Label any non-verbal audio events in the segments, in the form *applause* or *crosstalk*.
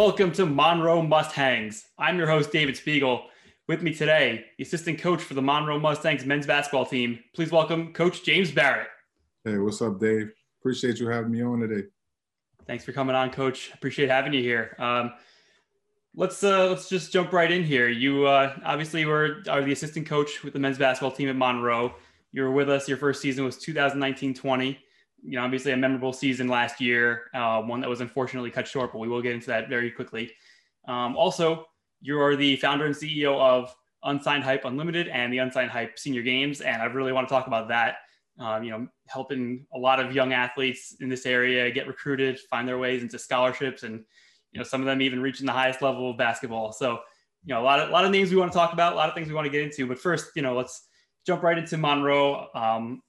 welcome to Monroe Mustangs. I'm your host, David Spiegel. With me today, the assistant coach for the Monroe Mustangs men's basketball team. Please welcome Coach James Barrett. Hey, what's up, Dave? Appreciate you having me on today. Thanks for coming on, Coach. Appreciate having you here. Um, let's uh, let's just jump right in here. You uh, obviously were are the assistant coach with the men's basketball team at Monroe. You were with us. Your first season was 2019-20 you know, obviously a memorable season last year, uh, one that was unfortunately cut short, but we will get into that very quickly. Um, also, you are the founder and CEO of Unsigned Hype Unlimited and the Unsigned Hype Senior Games, and I really want to talk about that. Um, you know, helping a lot of young athletes in this area get recruited, find their ways into scholarships, and you know, some of them even reaching the highest level of basketball. So, you know, a lot of a lot of names we want to talk about, a lot of things we want to get into. But first, you know, let's jump right into Monroe. Um,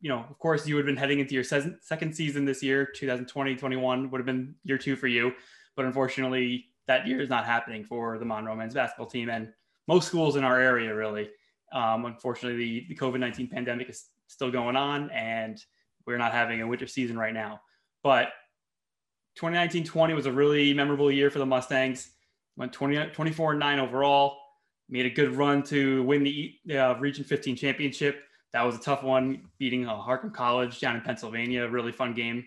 you know, of course, you would have been heading into your second season this year, 2020 21 would have been year two for you. But unfortunately, that year is not happening for the Monroe men's basketball team and most schools in our area, really. Um, unfortunately, the, the COVID 19 pandemic is still going on and we're not having a winter season right now. But 2019 20 was a really memorable year for the Mustangs. Went 20, 24 and 9 overall, made a good run to win the uh, Region 15 championship that was a tough one, beating uh, Harcum College down in Pennsylvania, a really fun game,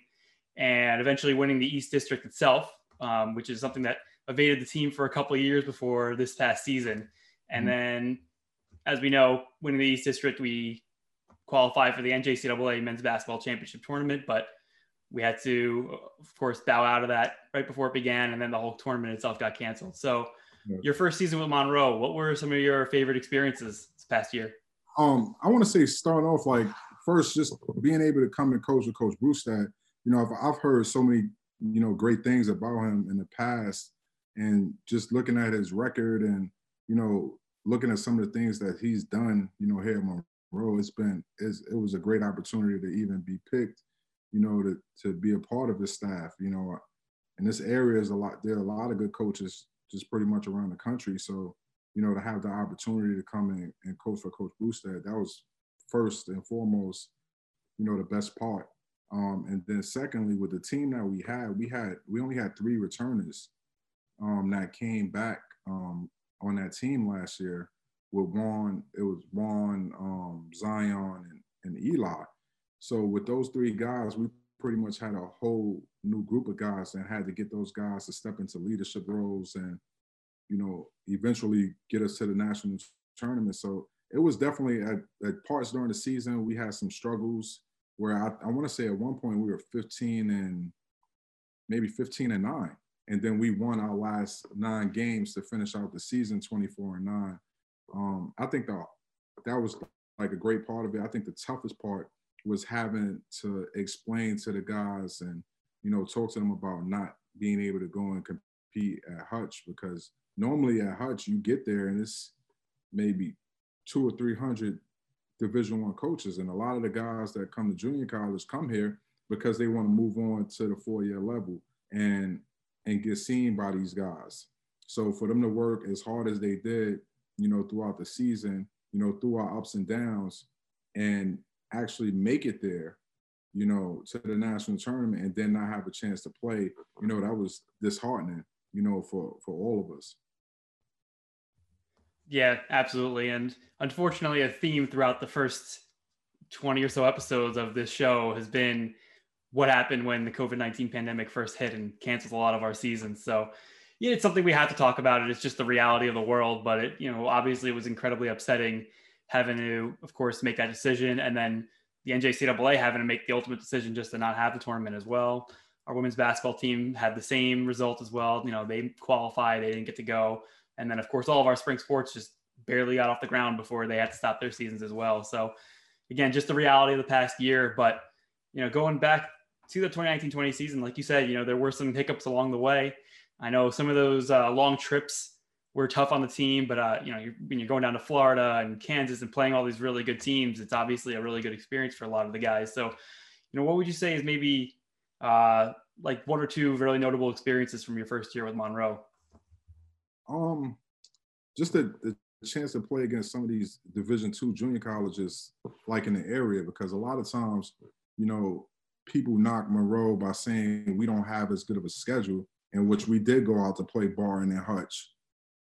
and eventually winning the East District itself, um, which is something that evaded the team for a couple of years before this past season. And mm-hmm. then, as we know, winning the East District, we qualified for the NJCAA Men's Basketball Championship tournament, but we had to, of course, bow out of that right before it began, and then the whole tournament itself got canceled. So, your first season with Monroe, what were some of your favorite experiences this past year? Um, I want to say start off like first just being able to come and coach with Coach Brewstad. You know, I've, I've heard so many you know great things about him in the past, and just looking at his record and you know looking at some of the things that he's done, you know, here at Monroe, it's been it's, it was a great opportunity to even be picked, you know, to to be a part of his staff. You know, and this area is a lot. There are a lot of good coaches just pretty much around the country. So you know, to have the opportunity to come in and coach for Coach Brewstad, that was first and foremost, you know, the best part. Um, and then secondly, with the team that we had, we had we only had three returners um, that came back um, on that team last year. With Juan, it was Juan, um, Zion, and, and Eli. So with those three guys, we pretty much had a whole new group of guys and had to get those guys to step into leadership roles and you know, eventually get us to the national tournament. So it was definitely at, at parts during the season, we had some struggles where I, I want to say at one point we were 15 and maybe 15 and nine. And then we won our last nine games to finish out the season 24 and nine. Um, I think that that was like a great part of it. I think the toughest part was having to explain to the guys and, you know, talk to them about not being able to go and compete at Hutch because normally at Hutch, you get there and it's maybe two or three hundred Division One coaches, and a lot of the guys that come to junior college come here because they want to move on to the four-year level and and get seen by these guys. So for them to work as hard as they did, you know, throughout the season, you know, through our ups and downs, and actually make it there, you know, to the national tournament and then not have a chance to play, you know, that was disheartening, you know, for for all of us. Yeah, absolutely. And unfortunately, a theme throughout the first 20 or so episodes of this show has been what happened when the COVID 19 pandemic first hit and canceled a lot of our seasons. So, yeah, it's something we have to talk about. It. It's just the reality of the world. But it, you know, obviously it was incredibly upsetting having to, of course, make that decision. And then the NJCAA having to make the ultimate decision just to not have the tournament as well. Our women's basketball team had the same result as well. You know, they qualified, they didn't get to go. And then, of course, all of our spring sports just barely got off the ground before they had to stop their seasons as well. So, again, just the reality of the past year. But, you know, going back to the 2019 20 season, like you said, you know, there were some hiccups along the way. I know some of those uh, long trips were tough on the team, but, uh, you know, you're, when you're going down to Florida and Kansas and playing all these really good teams, it's obviously a really good experience for a lot of the guys. So, you know, what would you say is maybe uh, like one or two really notable experiences from your first year with Monroe? Um, just the, the chance to play against some of these Division two junior colleges, like in the area, because a lot of times, you know, people knock Monroe by saying we don't have as good of a schedule. in which we did go out to play Barton and Hutch,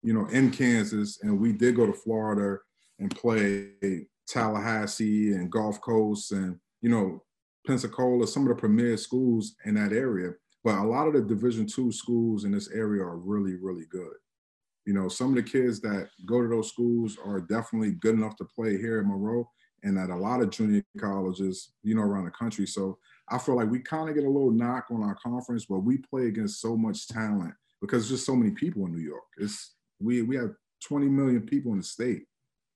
you know, in Kansas, and we did go to Florida and play Tallahassee and Gulf Coast and you know Pensacola, some of the premier schools in that area. But a lot of the Division two schools in this area are really, really good. You know, some of the kids that go to those schools are definitely good enough to play here in Monroe and at a lot of junior colleges, you know, around the country. So I feel like we kind of get a little knock on our conference, but we play against so much talent because there's just so many people in New York. It's we we have 20 million people in the state,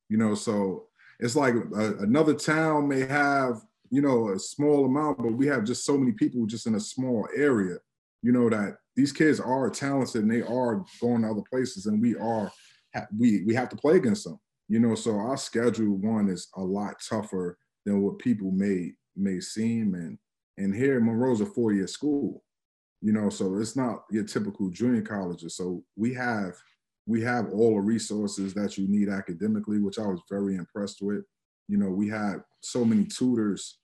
you know. So it's like a, another town may have you know a small amount, but we have just so many people just in a small area, you know, that these kids are talented and they are going to other places, and we are we we have to play against them, you know. So our schedule one is a lot tougher than what people may may seem, and and here Monroe's a four year school, you know, so it's not your typical junior colleges. So we have we have all the resources that you need academically, which I was very impressed with. You know, we had so many tutors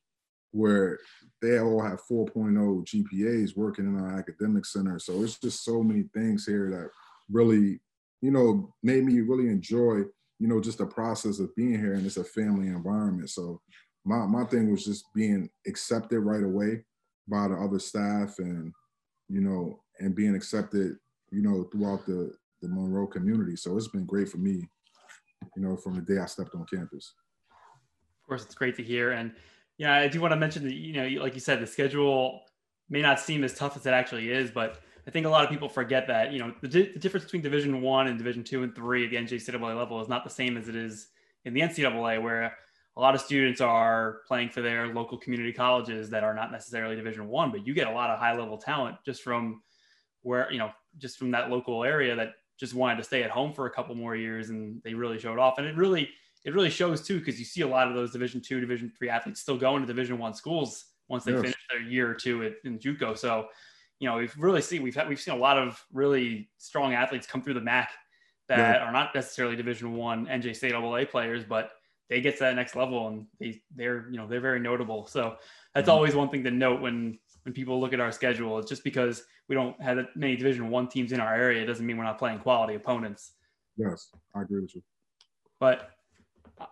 where they all have 4.0 GPAs working in our academic center. So it's just so many things here that really, you know, made me really enjoy, you know, just the process of being here and it's a family environment. So my, my thing was just being accepted right away by the other staff and, you know, and being accepted, you know, throughout the, the Monroe community. So it's been great for me, you know, from the day I stepped on campus. Of course, it's great to hear. And yeah, I do want to mention that, you know, like you said, the schedule may not seem as tough as it actually is, but I think a lot of people forget that, you know, the, the difference between Division One and Division Two and Three at the NCAA level is not the same as it is in the NCAA, where a lot of students are playing for their local community colleges that are not necessarily Division One, but you get a lot of high level talent just from where, you know, just from that local area that just wanted to stay at home for a couple more years and they really showed off. And it really, it really shows too, because you see a lot of those division two, division three athletes still going to division one schools once they yes. finish their year or two at, in JUCO. So, you know, we've really seen, we've had, we've seen a lot of really strong athletes come through the MAC that yeah. are not necessarily division one NJ State NJCAA players, but they get to that next level and they, they're, you know, they're very notable. So that's mm-hmm. always one thing to note when, when people look at our schedule. It's just because we don't have that many Division One teams in our area. It doesn't mean we're not playing quality opponents. Yes, I agree with you. But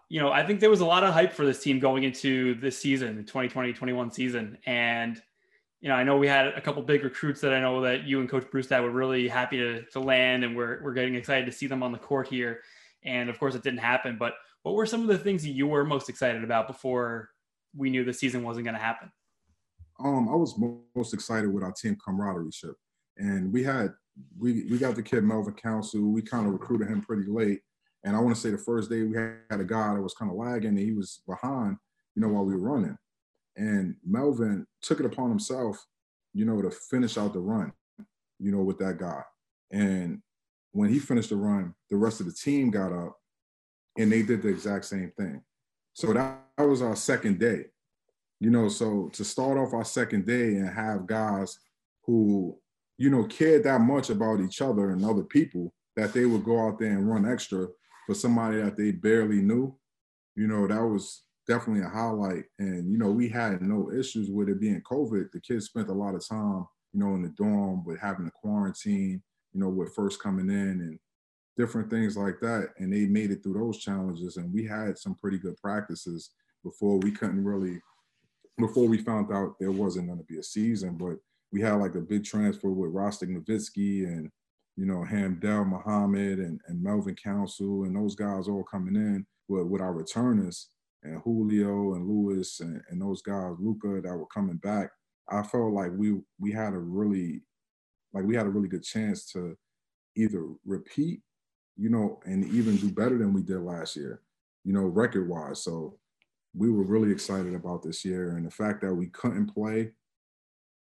you know, I think there was a lot of hype for this team going into this season, the 2020-21 season, and you know, I know we had a couple big recruits that I know that you and Coach Bruce Brewstad were really happy to, to land, and we're we're getting excited to see them on the court here. And of course, it didn't happen. But what were some of the things that you were most excited about before we knew the season wasn't going to happen? um, I was most excited with our team camaraderie ship. And we had, we, we got the kid Melvin Council. We kind of recruited him pretty late. And I want to say the first day we had a guy that was kind of lagging and he was behind, you know, while we were running. And Melvin took it upon himself, you know, to finish out the run, you know, with that guy. And when he finished the run, the rest of the team got up and they did the exact same thing. So that, that was our second day. You know, so to start off our second day and have guys who, you know, cared that much about each other and other people that they would go out there and run extra for somebody that they barely knew, you know, that was definitely a highlight. And, you know, we had no issues with it being COVID. The kids spent a lot of time, you know, in the dorm with having a quarantine, you know, with first coming in and different things like that. And they made it through those challenges. And we had some pretty good practices before we couldn't really before we found out there wasn't going to be a season, but we had like a big transfer with Rostik Novitsky and you know Hamdel Muhammad and, and Melvin Council and those guys all coming in with, with our returners and Julio and Lewis and, and those guys, Luca, that were coming back. I felt like we we had a really like we had a really good chance to either repeat, you know, and even do better than we did last year, you know, record wise. So we were really excited about this year. And the fact that we couldn't play,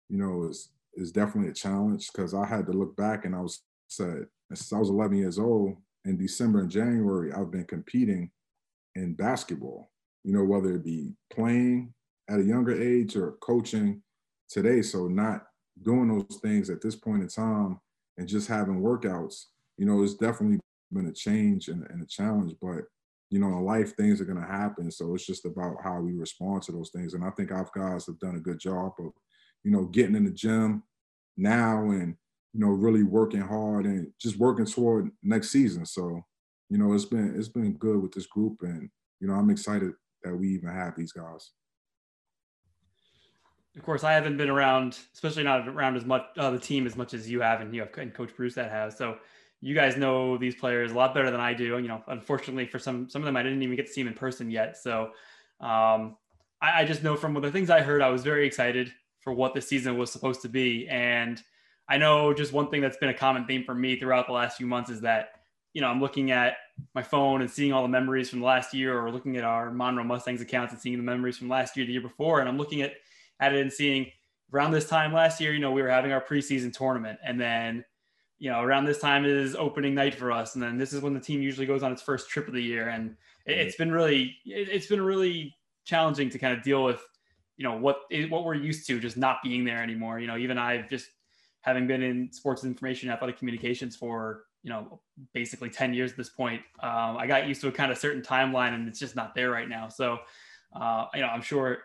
you know, is is definitely a challenge because I had to look back and I was said since I was 11 years old in December and January, I've been competing in basketball. You know, whether it be playing at a younger age or coaching today. So not doing those things at this point in time and just having workouts, you know, it's definitely been a change and, and a challenge. But you know, in life, things are going to happen. So it's just about how we respond to those things. And I think our guys have done a good job of, you know, getting in the gym now and you know, really working hard and just working toward next season. So, you know, it's been it's been good with this group, and you know, I'm excited that we even have these guys. Of course, I haven't been around, especially not around as much uh, the team as much as you have, and you have and Coach Bruce that has. So you guys know these players a lot better than I do. You know, unfortunately for some some of them, I didn't even get to see them in person yet. So um, I, I, just know from the things I heard, I was very excited for what the season was supposed to be. And I know just one thing that's been a common theme for me throughout the last few months is that you know I'm looking at my phone and seeing all the memories from the last year, or looking at our Monroe Mustangs accounts and seeing the memories from last year, the year before, and I'm looking at at it and seeing around this time last year, you know, we were having our preseason tournament, and then you know, around this time is opening night for us, and then this is when the team usually goes on its first trip of the year, and it, has mm-hmm. been really, it, it's been really challenging to kind of deal with, you know, what what we're used to just not being there anymore. You know, even I've just having been in sports information, athletic communications for you know basically 10 years at this point um, i got used to a kind of certain timeline and it's just not there right now so uh, you know i'm sure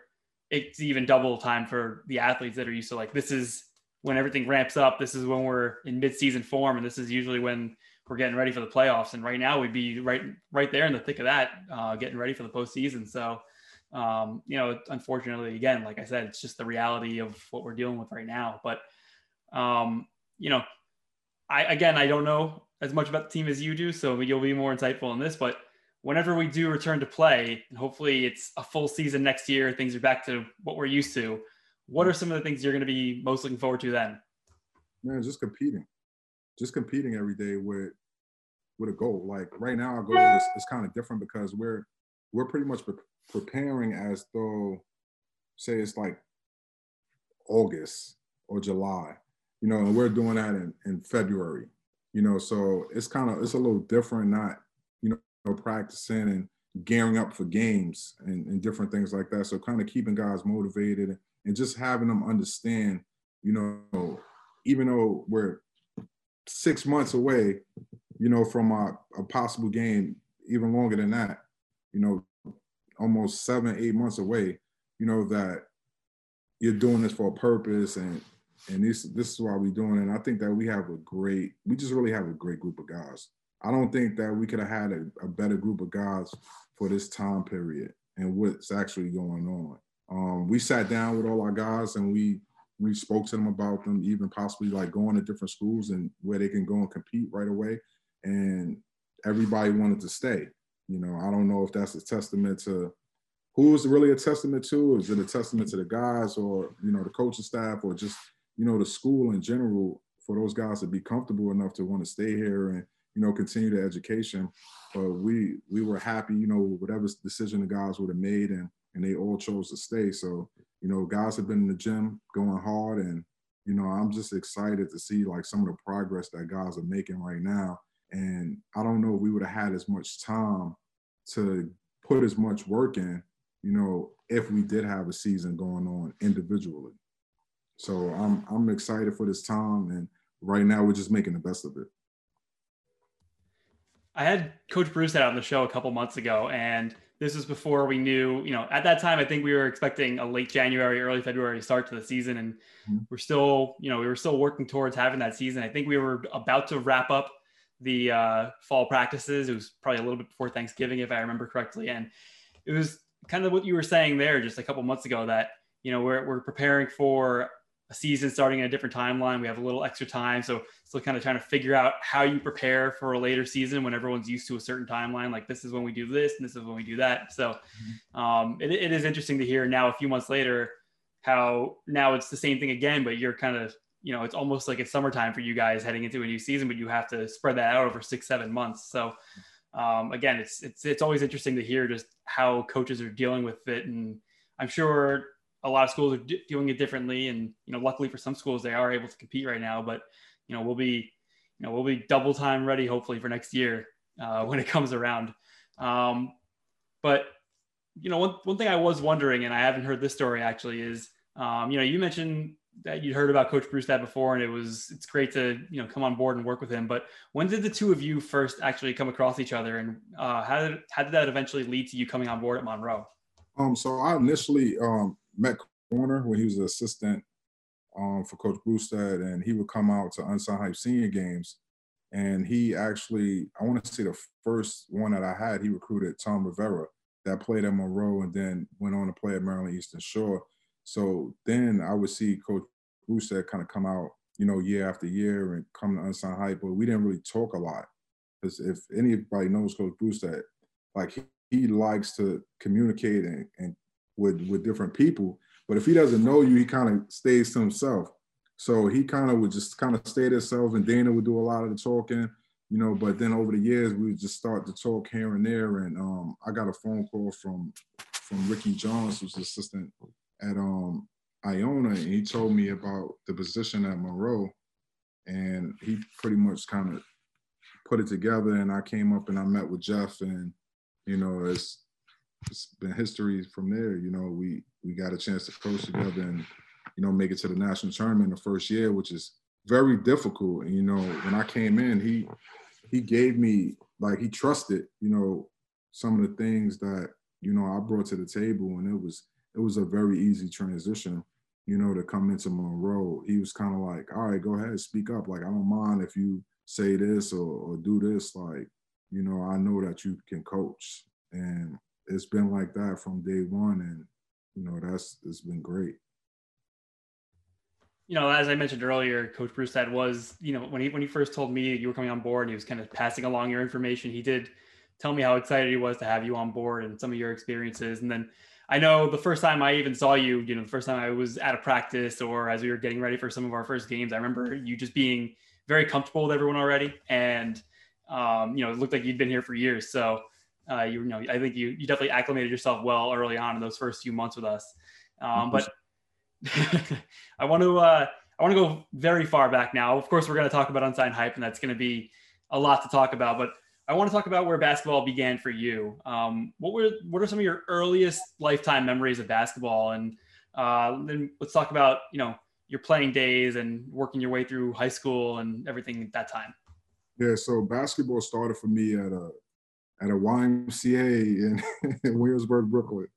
it's even double time for the athletes that are used to like this is when everything ramps up, this is when we're in mid-season form, and this is usually when we're getting ready for the playoffs. And right now, we'd be right right there in the thick of that, uh, getting ready for the postseason. So, um, you know, unfortunately, again, like I said, it's just the reality of what we're dealing with right now. But, um, you know, I again, I don't know as much about the team as you do, so you'll be more insightful in this. But whenever we do return to play, and hopefully it's a full season next year, things are back to what we're used to what are some of the things you're going to be most looking forward to then? Man, just competing, just competing every day with with a goal. Like right now, our goal is, is kind of different because we're we're pretty much pre- preparing as though, say, it's like August or July, you know, and we're doing that in, in February, you know. So it's kind of it's a little different, not you know practicing and gearing up for games and, and different things like that. So kind of keeping guys motivated and just having them understand, you know, even though we're six months away, you know, from a, a possible game, even longer than that, you know, almost seven, eight months away, you know, that you're doing this for a purpose and and this this is why we're doing it. And I think that we have a great, we just really have a great group of guys. I don't think that we could have had a, a better group of guys for this time period and what's actually going on. Um, we sat down with all our guys and we we spoke to them about them, even possibly like going to different schools and where they can go and compete right away. And everybody wanted to stay. You know, I don't know if that's a testament to who is really a testament to. Is it a testament to the guys or you know the coaching staff or just you know the school in general for those guys to be comfortable enough to want to stay here and you know continue the education. But we we were happy, you know, whatever decision the guys would have made and and they all chose to stay. So, you know, guys have been in the gym going hard and, you know, I'm just excited to see like some of the progress that guys are making right now. And I don't know if we would have had as much time to put as much work in, you know, if we did have a season going on individually. So I'm I'm excited for this time and right now we're just making the best of it. I had Coach Bruce out on the show a couple months ago and this was before we knew, you know, at that time, I think we were expecting a late January, early February start to the season. And mm-hmm. we're still, you know, we were still working towards having that season. I think we were about to wrap up the uh, fall practices. It was probably a little bit before Thanksgiving, if I remember correctly. And it was kind of what you were saying there just a couple months ago that, you know, we're, we're preparing for a season starting in a different timeline. We have a little extra time. So still kind of trying to figure out how you prepare for a later season when everyone's used to a certain timeline. Like this is when we do this and this is when we do that. So mm-hmm. um, it, it is interesting to hear now a few months later how now it's the same thing again, but you're kind of, you know, it's almost like it's summertime for you guys heading into a new season, but you have to spread that out over six, seven months. So um, again, it's, it's, it's always interesting to hear just how coaches are dealing with it. And I'm sure a lot of schools are d- doing it differently, and you know, luckily for some schools, they are able to compete right now. But you know, we'll be, you know, we'll be double time ready hopefully for next year uh, *laughs* when it comes around. Um, but you know, one one thing I was wondering, and I haven't heard this story actually, is um, you know, you mentioned that you'd heard about Coach Brustad before, and it was it's great to you know come on board and work with him. But when did the two of you first actually come across each other, and uh, how did how did that eventually lead to you coming on board at Monroe? Um, so I initially um, met Corner when he was an assistant um, for Coach Brewstad, and he would come out to Unsigned Hype senior games. And he actually, I want to say the first one that I had, he recruited Tom Rivera that played at Monroe and then went on to play at Maryland Eastern Shore. So then I would see Coach Brewstad kind of come out, you know, year after year and come to Unsigned Hype, but we didn't really talk a lot. Because if anybody knows Coach Brewstad, like he, he likes to communicate and, and with with different people. But if he doesn't know you, he kind of stays to himself. So he kind of would just kind of stay to himself, and Dana would do a lot of the talking, you know. But then over the years, we would just start to talk here and there. And um, I got a phone call from from Ricky Jones, who's assistant at um, Iona, and he told me about the position at Monroe, and he pretty much kind of put it together. And I came up and I met with Jeff, and you know, it's it's been history from there. You know, we we got a chance to coach together and you know make it to the national tournament the first year, which is very difficult. And you know, when I came in, he he gave me like he trusted you know some of the things that you know I brought to the table, and it was it was a very easy transition. You know, to come into Monroe, he was kind of like, "All right, go ahead, speak up. Like, I don't mind if you say this or, or do this. Like, you know, I know that you can coach, and it's been like that from day one, and you know that's it's been great. You know, as I mentioned earlier, Coach Brewstad was, you know, when he when he first told me you were coming on board, and he was kind of passing along your information. He did tell me how excited he was to have you on board and some of your experiences. And then I know the first time I even saw you, you know, the first time I was at a practice or as we were getting ready for some of our first games, I remember you just being very comfortable with everyone already, and um, you know, it looked like you'd been here for years. So uh, you, you, know, I think you you definitely acclimated yourself well early on in those first few months with us. Um, but *laughs* I want to uh, I want to go very far back now. Of course, we're going to talk about unsigned hype, and that's going to be a lot to talk about. But I want to talk about where basketball began for you. Um, what were what are some of your earliest lifetime memories of basketball? And uh, then let's talk about you know your playing days and working your way through high school and everything at that time. Yeah, so basketball started for me at a at a YMCA *laughs* in, Williamsburg, Brooklyn.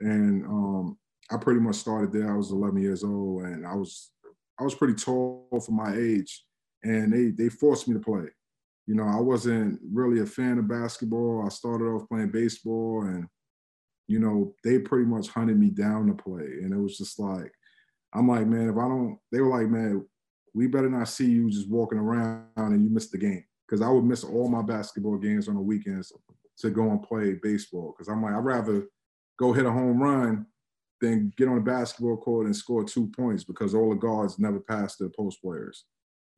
And um, I pretty much started there. I was 11 years old, and I was I was pretty tall for my age, and they they forced me to play. You know, I wasn't really a fan of basketball. I started off playing baseball, and you know, they pretty much hunted me down to play, and it was just like, I'm like, man, if I don't, they were like, man, we better not see you just walking around and you miss the game because I would miss all my basketball games on the weekends to go and play baseball. Because I'm like, I'd rather go hit a home run than get on the basketball court and score two points because all the guards never pass the post players.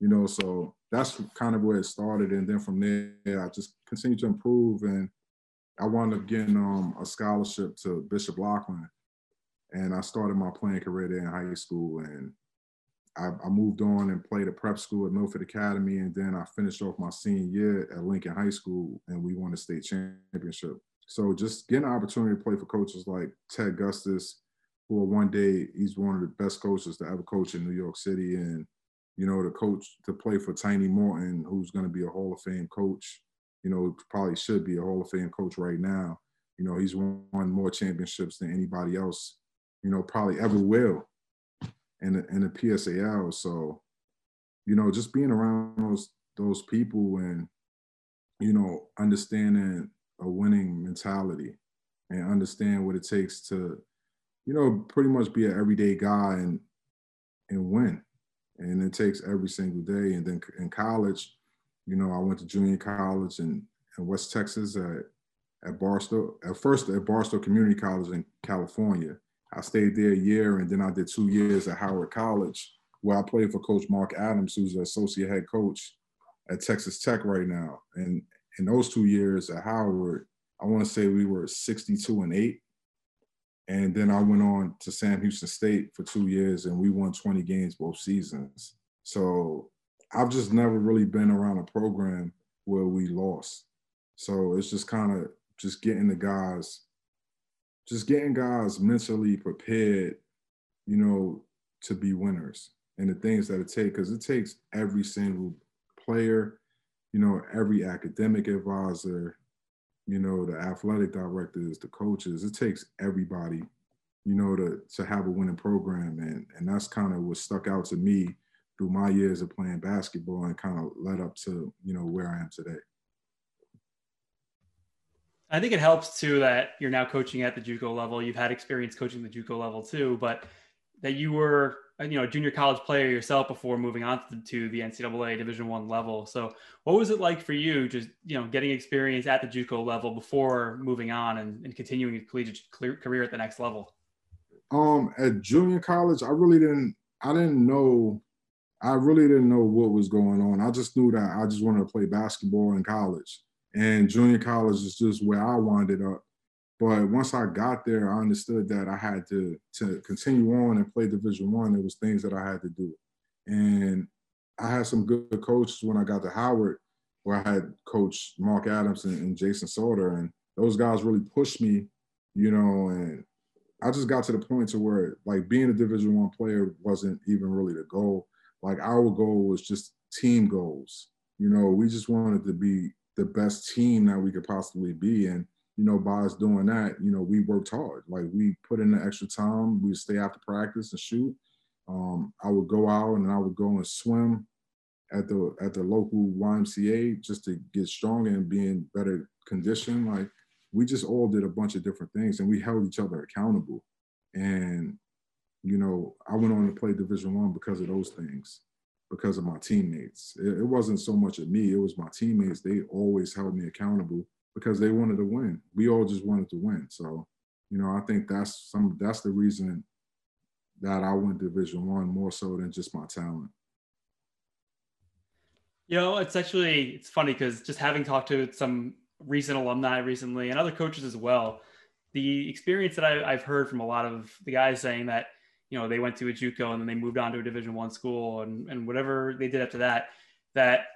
You know, so that's kind of where it started. And then from there, I just continued to improve. And I wound up getting um, a scholarship to Bishop Loughlin. And I started my playing career there in high school. And I, I, moved on and played at prep school at Milford Academy, and then I finished off my senior year at Lincoln High School, and we won the state championship. So just getting an opportunity to play for coaches like Ted Gustis, who one day he's one of the best coaches to ever coach in New York City, and you know to coach to play for Tiny Morton, who's going to be a Hall of Fame coach. You know, probably should be a Hall of Fame coach right now. You know, he's won more championships than anybody else. You know, probably ever will and and the PSAL. So, you know, just being around those those people and you know understanding a winning mentality and understand what it takes to, you know, pretty much be an everyday guy and and win. And it takes every single day. And then in college, you know, I went to junior college in, in West Texas at at Barstow, at first at Barstow Community College in California. I stayed there a year and then I did two years at Howard College where I played for Coach Mark Adams, who's the associate head coach at Texas Tech right now. And in those two years at Howard, I want to say we were 62 and 8. And then I went on to Sam Houston State for two years and we won 20 games both seasons. So I've just never really been around a program where we lost. So it's just kind of just getting the guys just getting guys mentally prepared, you know, to be winners and the things that it takes, because it takes every single player, you know, every academic advisor, you know, the athletic directors, the coaches, it takes everybody, you know, to to have a winning program, and and that's kind of what stuck out to me through my years of playing basketball, and kind of led up to you know where I am today. I think it helps too that you're now coaching at the JUCO level. You've had experience coaching the JUCO level too, but that you were you know a junior college player yourself before moving on to, to the NCAA Division One level. So, what was it like for you, just you know, getting experience at the JUCO level before moving on and, and continuing your collegiate career at the next level? Um, at junior college, I really didn't. I didn't know. I really didn't know what was going on. I just knew that I just wanted to play basketball in college, and junior college is just where I winded up. But once I got there, I understood that I had to to continue on and play Division One. There was things that I had to do, and I had some good coaches when I got to Howard, where I had Coach Mark Adams and, and Jason Sauter, and those guys really pushed me, you know. And I just got to the point to where like being a Division One player wasn't even really the goal. Like our goal was just team goals. You know, we just wanted to be the best team that we could possibly be, and you know, by us doing that, you know, we worked hard. Like we put in the extra time. We stay after practice and shoot. Um, I would go out and I would go and swim at the at the local YMCA just to get stronger and be in better condition. Like we just all did a bunch of different things and we held each other accountable. And you know, I went on to play Division One because of those things, because of my teammates. It, it wasn't so much of me; it was my teammates. They always held me accountable because they wanted to win. We all just wanted to win. So, you know, I think that's some that's the reason that I went Division One more so than just my talent. You know, it's actually it's funny because just having talked to some recent alumni recently and other coaches as well, the experience that I, have heard from a lot of the guys saying that you know they went to a JUCO and then they moved on to a Division One school and and whatever they did after that, that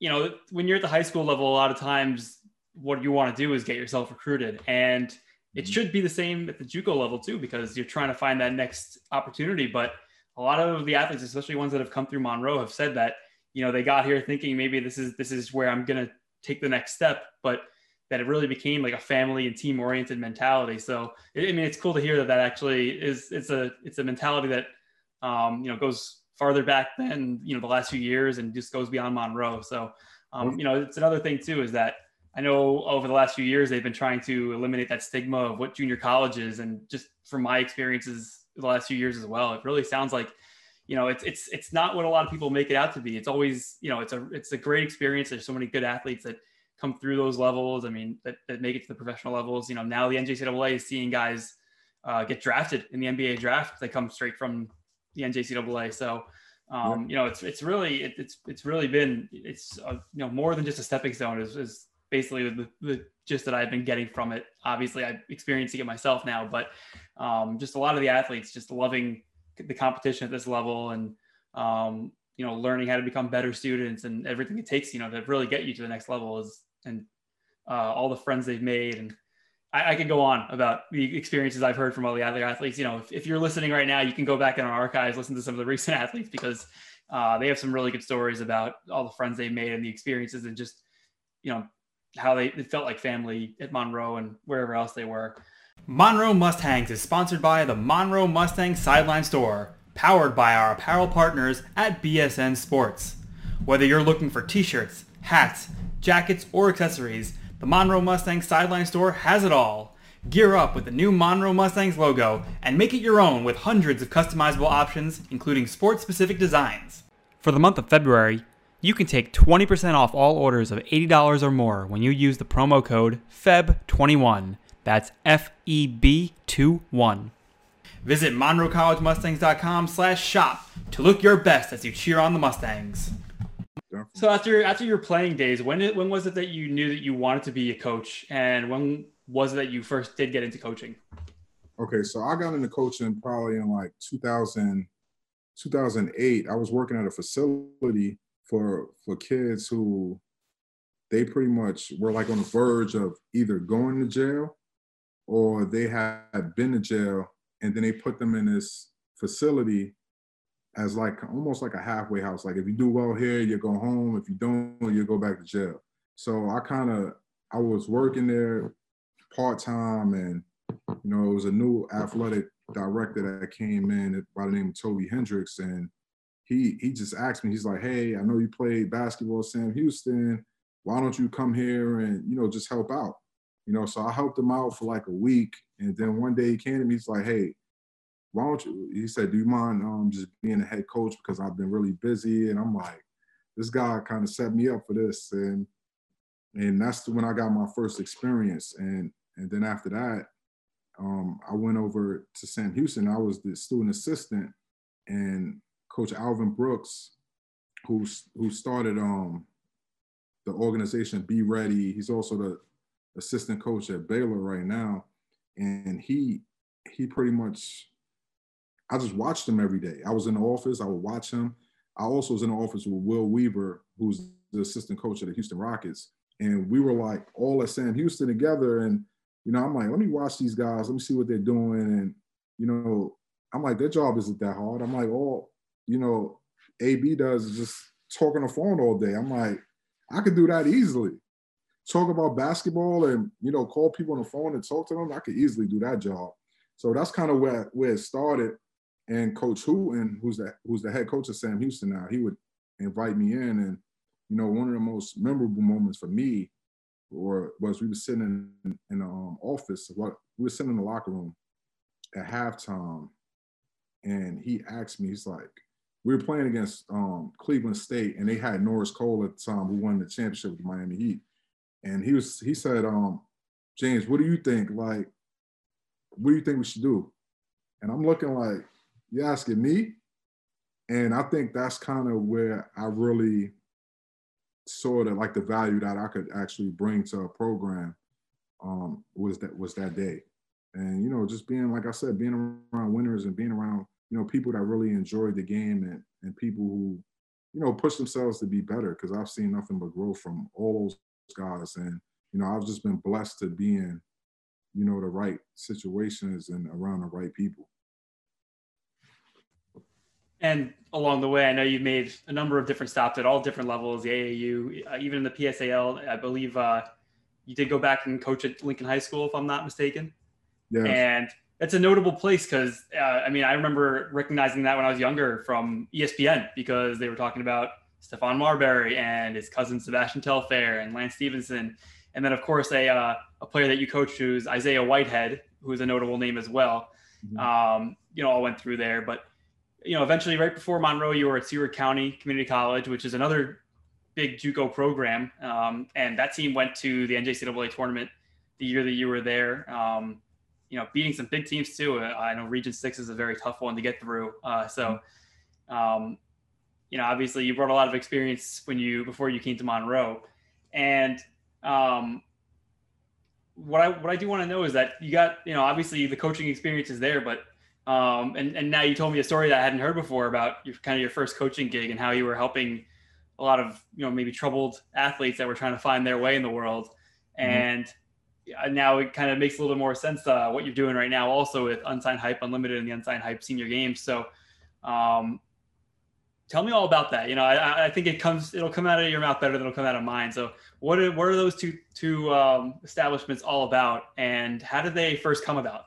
you know when you're at the high school level, a lot of times what you want to do is get yourself recruited. And it mm-hmm. should be the same at the JUCO level too, because you're trying to find that next opportunity. But a lot of the athletes, especially ones that have come through Monroe, have said that, you know, they got here thinking maybe this is this is where I'm gonna take the next step, but that it really became like a family and team oriented mentality. So I mean, it's cool to hear that that actually is it's a it's a mentality that um, you know goes farther back than you know the last few years and just goes beyond Monroe. So um, you know, it's another thing too is that I know over the last few years they've been trying to eliminate that stigma of what junior college is, and just from my experiences the last few years as well, it really sounds like you know it's it's it's not what a lot of people make it out to be. It's always you know it's a it's a great experience. There's so many good athletes that come through those levels. I mean that, that make it to the professional levels. You know now the NJCAA is seeing guys uh, get drafted in the NBA draft. They come straight from the NJCAA. So um, you know it's it's really it, it's it's really been it's uh, you know more than just a stepping stone. Is, is basically the, the gist that I've been getting from it. Obviously, I'm experiencing it myself now, but um, just a lot of the athletes just loving the competition at this level and um, you know learning how to become better students and everything it takes you know to really get you to the next level is and uh, all the friends they've made and I, I, could go on about the experiences I've heard from all the other athletes. You know, if, if, you're listening right now, you can go back in our archives, listen to some of the *laughs* recent athletes because uh, they have some really good stories about all the friends they made and the experiences and just you know how they it felt like family at Monroe and wherever else they were. Monroe Mustangs is sponsored by the Monroe Mustang Sideline Store, powered by our apparel partners at BSN Sports. Whether you're looking for t-shirts, hats, jackets, or accessories, the Monroe Mustang Sideline Store has it all. Gear up with the new Monroe Mustangs logo and make it your own with hundreds of customizable options, including sport-specific designs. For the month of February, you can take 20% off all orders of $80 or more when you use the promo code FEB21. That's F-E-B-2-1. Visit MonroeCollegeMustangs.com slash shop to look your best as you cheer on the Mustangs. So after after your playing days, when did, when was it that you knew that you wanted to be a coach, and when was it that you first did get into coaching? Okay, so I got into coaching probably in like 2000, 2008. I was working at a facility for for kids who they pretty much were like on the verge of either going to jail or they had been to jail and then they put them in this facility as like almost like a halfway house. Like if you do well here, you go home. If you don't, you go back to jail. So I kind of I was working there part time, and you know it was a new athletic director that came in by the name of Toby Hendricks, and he he just asked me. He's like, "Hey, I know you played basketball Sam Houston. Why don't you come here and you know just help out?" You know, so I helped him out for like a week, and then one day he came to me. He's like, "Hey, why don't you?" He said, "Do you mind um, just being a head coach because I've been really busy?" And I'm like, "This guy kind of set me up for this," and and that's when I got my first experience. And and then after that, um, I went over to Sam Houston. I was the student assistant, and Coach Alvin Brooks, who who started um, the organization Be Ready. He's also the assistant coach at Baylor right now, and he he pretty much. I just watched him every day. I was in the office. I would watch him. I also was in the office with Will Weaver, who's the assistant coach of the Houston Rockets, and we were like all at Sam Houston together. And you know, I'm like, let me watch these guys, let me see what they're doing. And, you know, I'm like, their job isn't that hard. I'm like, all, you know, AB does is just talk on the phone all day. I'm like, I could do that easily. Talk about basketball and, you know, call people on the phone and talk to them. I could easily do that job. So that's kind of where, where it started. And Coach Hooten, who's the who's the head coach of Sam Houston now, he would invite me in. And, you know, one of the most memorable moments for me or was we were sitting in the um, office. What we were sitting in the locker room at halftime, and he asked me, he's like, we were playing against um, Cleveland State, and they had Norris Cole at the time, who won the championship with Miami Heat, and he was he said, um, James, what do you think? Like, what do you think we should do? And I'm looking like, you asking me? And I think that's kind of where I really sort of like the value that I could actually bring to a program um, was that was that day. And you know, just being like I said, being around winners and being around you know people that really enjoy the game and and people who you know push themselves to be better because I've seen nothing but growth from all those guys and you know I've just been blessed to be in you know the right situations and around the right people. And along the way, I know you've made a number of different stops at all different levels, the AAU, uh, even in the PSAL. I believe uh, you did go back and coach at Lincoln High School, if I'm not mistaken. Yeah. And it's a notable place because, uh, I mean, I remember recognizing that when I was younger from ESPN because they were talking about Stephon Marbury and his cousin Sebastian Telfair and Lance Stephenson. And then, of course, a, uh, a player that you coached who's Isaiah Whitehead, who's a notable name as well. Mm-hmm. Um, you know, all went through there. But you know, eventually right before Monroe, you were at Seward County Community College, which is another big JUCO program. Um, and that team went to the NJCAA tournament the year that you were there. Um, you know, beating some big teams too. Uh, I know Region Six is a very tough one to get through. Uh, so, um, you know, obviously you brought a lot of experience when you before you came to Monroe, and um, what I what I do want to know is that you got you know obviously the coaching experience is there, but um, and, and now you told me a story that I hadn't heard before about your kind of your first coaching gig and how you were helping a lot of, you know, maybe troubled athletes that were trying to find their way in the world. Mm-hmm. And now it kind of makes a little more sense uh, what you're doing right now also with Unsigned Hype Unlimited and the Unsigned Hype Senior Games. So um, tell me all about that. You know, I, I, think it comes, it'll come out of your mouth better than it'll come out of mine. So what are, what are those two, two um, establishments all about and how did they first come about?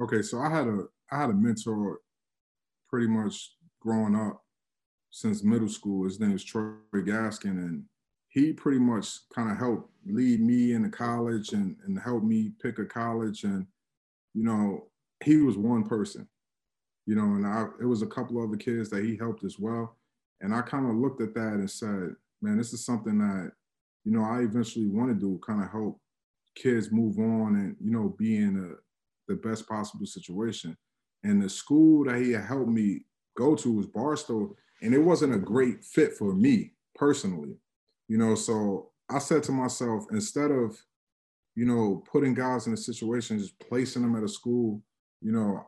Okay. So I had a, I had a mentor pretty much growing up since middle school. His name is Troy Gaskin, and he pretty much kind of helped lead me into college and, and help me pick a college. And, you know, he was one person, you know, and I, it was a couple other kids that he helped as well. And I kind of looked at that and said, man, this is something that, you know, I eventually want to do, kind of help kids move on and, you know, be in a, the best possible situation. And the school that he helped me go to was Barstow, and it wasn't a great fit for me personally. You know, so I said to myself, instead of, you know, putting guys in a situation, just placing them at a school, you know,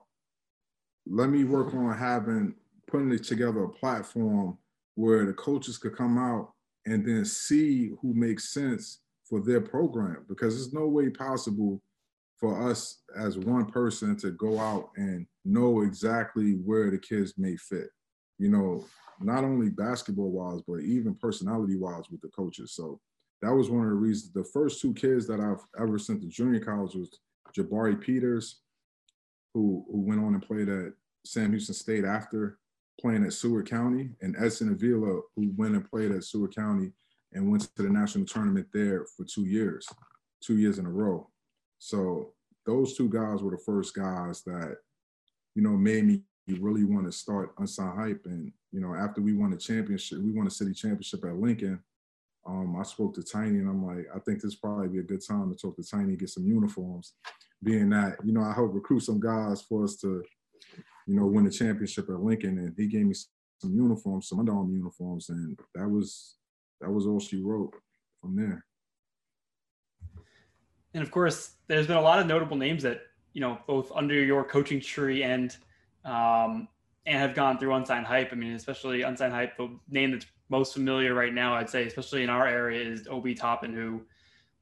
let me work on having putting together a platform where the coaches could come out and then see who makes sense for their program because there's no way possible for us as one person to go out and know exactly where the kids may fit. You know, not only basketball wise, but even personality wise with the coaches. So that was one of the reasons. The first two kids that I've ever sent to junior college was Jabari Peters who who went on and played at Sam Houston State after playing at Seward County, and Edson Avila, who went and played at Seward County and went to the national tournament there for two years, two years in a row. So those two guys were the first guys that, you know, made me really want to start Unsigned Hype. And, you know, after we won the championship, we won a city championship at Lincoln. Um, I spoke to Tiny and I'm like, I think this probably be a good time to talk to Tiny, get some uniforms. Being that, you know, I helped recruit some guys for us to, you know, win the championship at Lincoln. And he gave me some uniforms, some Under Armour uniforms. And that was that was all she wrote from there. And of course, there's been a lot of notable names that you know both under your coaching tree and um, and have gone through unsigned hype. I mean, especially unsigned hype. The name that's most familiar right now, I'd say, especially in our area, is Obi Toppin, who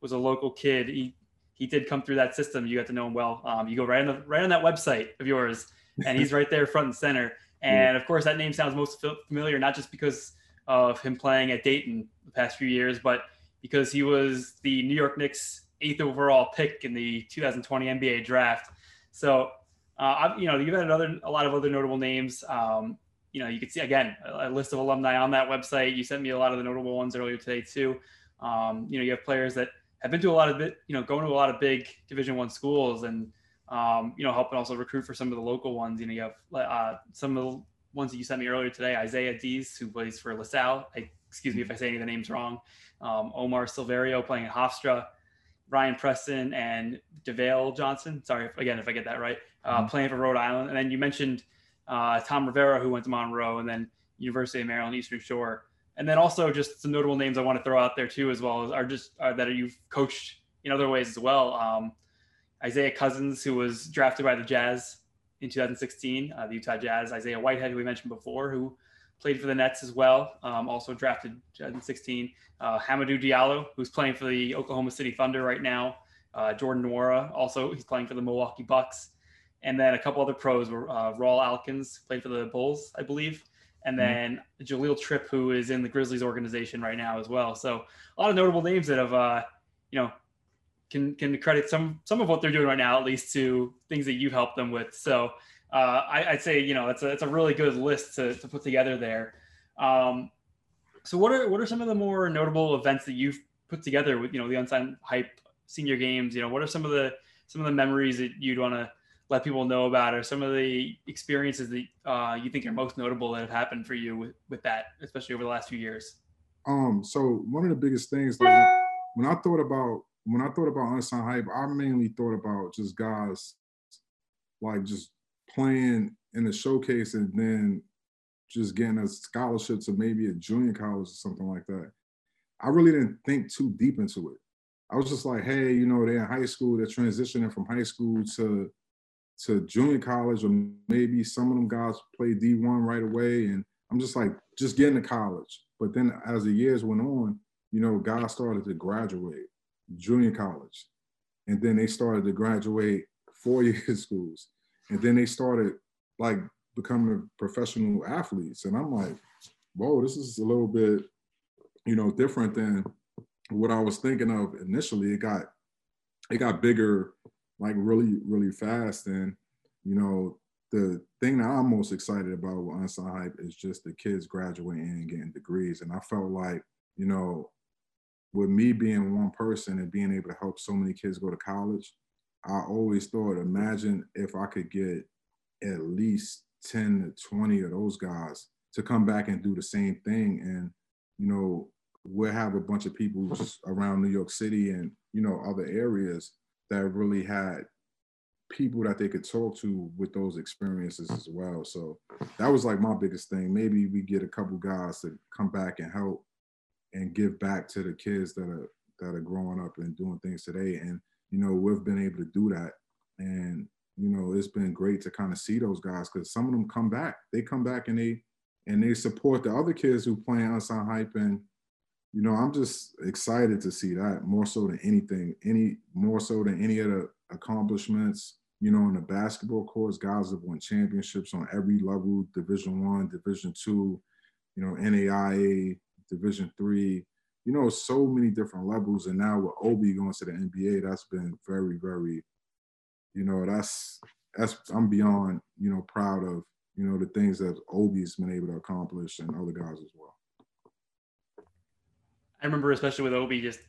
was a local kid. He he did come through that system. You got to know him well. Um, you go right on the, right on that website of yours, and he's right there front and center. *laughs* And of course, that name sounds most familiar, not just because of him playing at Dayton the past few years, but because he was the New York Knicks eighth overall pick in the 2020 NBA draft. So, uh, you know, you've had another, a lot of other notable names. Um, you know, you can see again a list of alumni on that website. You sent me a lot of the notable ones earlier today too. Um, you know, you have players that have been to a lot of you know, going to a lot of big Division One schools, and um, you know, helping also recruit for some of the local ones. You know, you have uh, some of the ones that you sent me earlier today, Isaiah Dees, who plays for LaSalle. I, excuse me if I say any of the names wrong. Um, Omar Silverio playing at Hofstra. Ryan Preston and DeVale Johnson. Sorry if, again if I get that right. Uh, mm-hmm. Playing for Rhode Island, and then you mentioned uh, Tom Rivera, who went to Monroe, and then University of Maryland Eastern Shore, and then also just some notable names I want to throw out there too, as well as are just uh, that you've coached in other ways as well. Um, Isaiah Cousins, who was drafted by the Jazz in 2016, uh, the Utah Jazz. Isaiah Whitehead, who we mentioned before, who played for the Nets as well, um, also drafted 2016. Uh, Hamidou Diallo, who's playing for the Oklahoma City Thunder right now. Uh, Jordan Nwora, also he's playing for the Milwaukee Bucks. And then a couple other pros were uh, Rawle Alkins, played for the Bulls, I believe. And mm-hmm. then mm-hmm. Jahlil Tripp, who is in the Grizzlies organization right now as well. So a lot of notable names that have, uh, you know, can can credit some some of what they're doing right now, at least to things that you've helped them with. So uh, I, would say you know it's a it's a really good list to, to put together there. Um, so what are what are some of the more notable events that you've put together with you know the unsigned hype senior games? You know what are some of the some of the memories that you'd want to let people know about, or some of the experiences that uh, you think are most notable that have happened for you with, with that, especially over the last few years? Um, so one of the biggest things, like when I thought about when I thought about unsigned hype, I mainly thought about just guys like just playing in the showcase and then just getting a scholarship to maybe a junior college or something like that. I really didn't think too deep into it. I was just like, hey, you know, they're in high school, they're transitioning from high school to to junior college, or maybe some of them guys play D1 right away. And I'm just like, just getting to college. But then as the years went on, you know, guys started to graduate junior college. And then they started to graduate four-year *laughs* schools. And then they started like becoming professional athletes. And I'm like, whoa, this is a little bit, you know, different than what I was thinking of initially. It got it got bigger like really, really fast. And, you know, the thing that I'm most excited about with Unsigned Hype is just the kids graduating and getting degrees. And I felt like, you know, with me being one person and being able to help so many kids go to college, I always thought, imagine if I could get at least 10 to 20 of those guys to come back and do the same thing. And, you know, we'll have a bunch of people around New York City and, you know, other areas that really had people that they could talk to with those experiences as well. So that was like my biggest thing. Maybe we get a couple guys to come back and help and give back to the kids that are that are growing up and doing things today. And you know, we've been able to do that. And you know, it's been great to kind of see those guys because some of them come back. They come back and they and they support the other kids who play unsigned hype. And you know, I'm just excited to see that more so than anything, any more so than any of the accomplishments. You know, in the basketball courts, guys have won championships on every level: Division One, Division Two, you know, NAIA, Division three, you know, so many different levels. And now with Obi going to the NBA, that's been very, very, you know, that's that's I'm beyond you know proud of you know the things that Obi's been able to accomplish and other guys as well. I remember especially with Obi just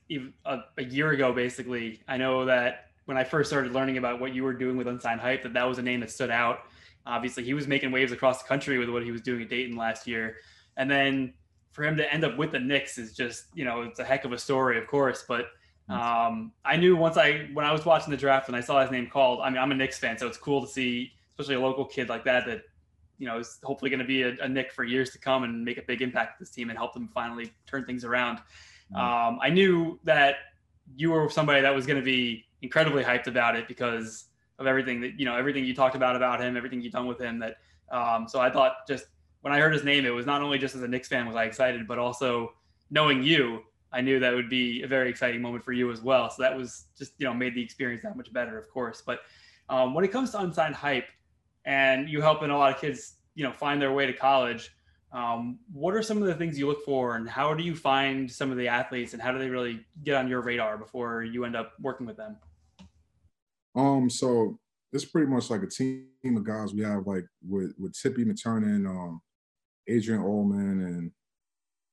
a, a year ago, basically. I know that when I first started learning about what you were doing with Unsigned Hype, that that was a name that stood out. Obviously, he was making waves across the country with what he was doing at Dayton last year, and then for him to end up with the Knicks is just you know it's a heck of a story, of course. But um, I knew once I when I was watching the draft and I saw his name called. I mean, I'm a Knicks fan, so it's cool to see, especially a local kid like that that you know is hopefully going to be a, a Knick for years to come and make a big impact with this team and help them finally turn things around. Mm-hmm. Um, I knew that you were somebody that was going to be incredibly hyped about it because of everything that you know everything you talked about about him, everything you've done with him. That um, so I thought just when I heard his name, it was not only just as a Knicks fan was I excited, but also knowing you, I knew that would be a very exciting moment for you as well. So that was just you know made the experience that much better, of course. But um, when it comes to unsigned hype, and you helping a lot of kids, you know, find their way to college. Um, what are some of the things you look for, and how do you find some of the athletes, and how do they really get on your radar before you end up working with them? Um, so it's pretty much like a team of guys we have, like with with Tippy McTurnan, um, Adrian Allman, and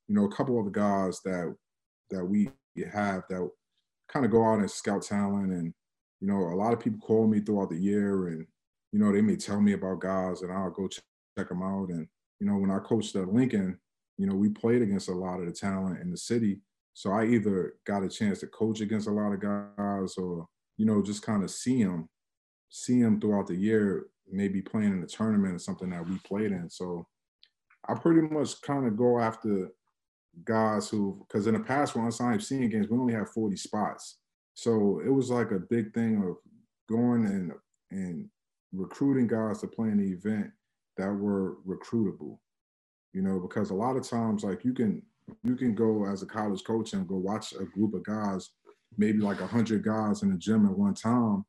you know a couple of the guys that that we have that kind of go out and scout talent, and you know a lot of people call me throughout the year, and you know they may tell me about guys, and I'll go check, check them out, and you know when I coached at Lincoln, you know we played against a lot of the talent in the city, so I either got a chance to coach against a lot of guys, or you know just kind of see them, see them throughout the year, maybe playing in a tournament or something that we played in, so I pretty much kind of go after guys who, because in the past when unsigned seeing games, we only have 40 spots. So it was like a big thing of going and and recruiting guys to play in the event that were recruitable. You know, because a lot of times like you can you can go as a college coach and go watch a group of guys, maybe like a hundred guys in the gym at one time.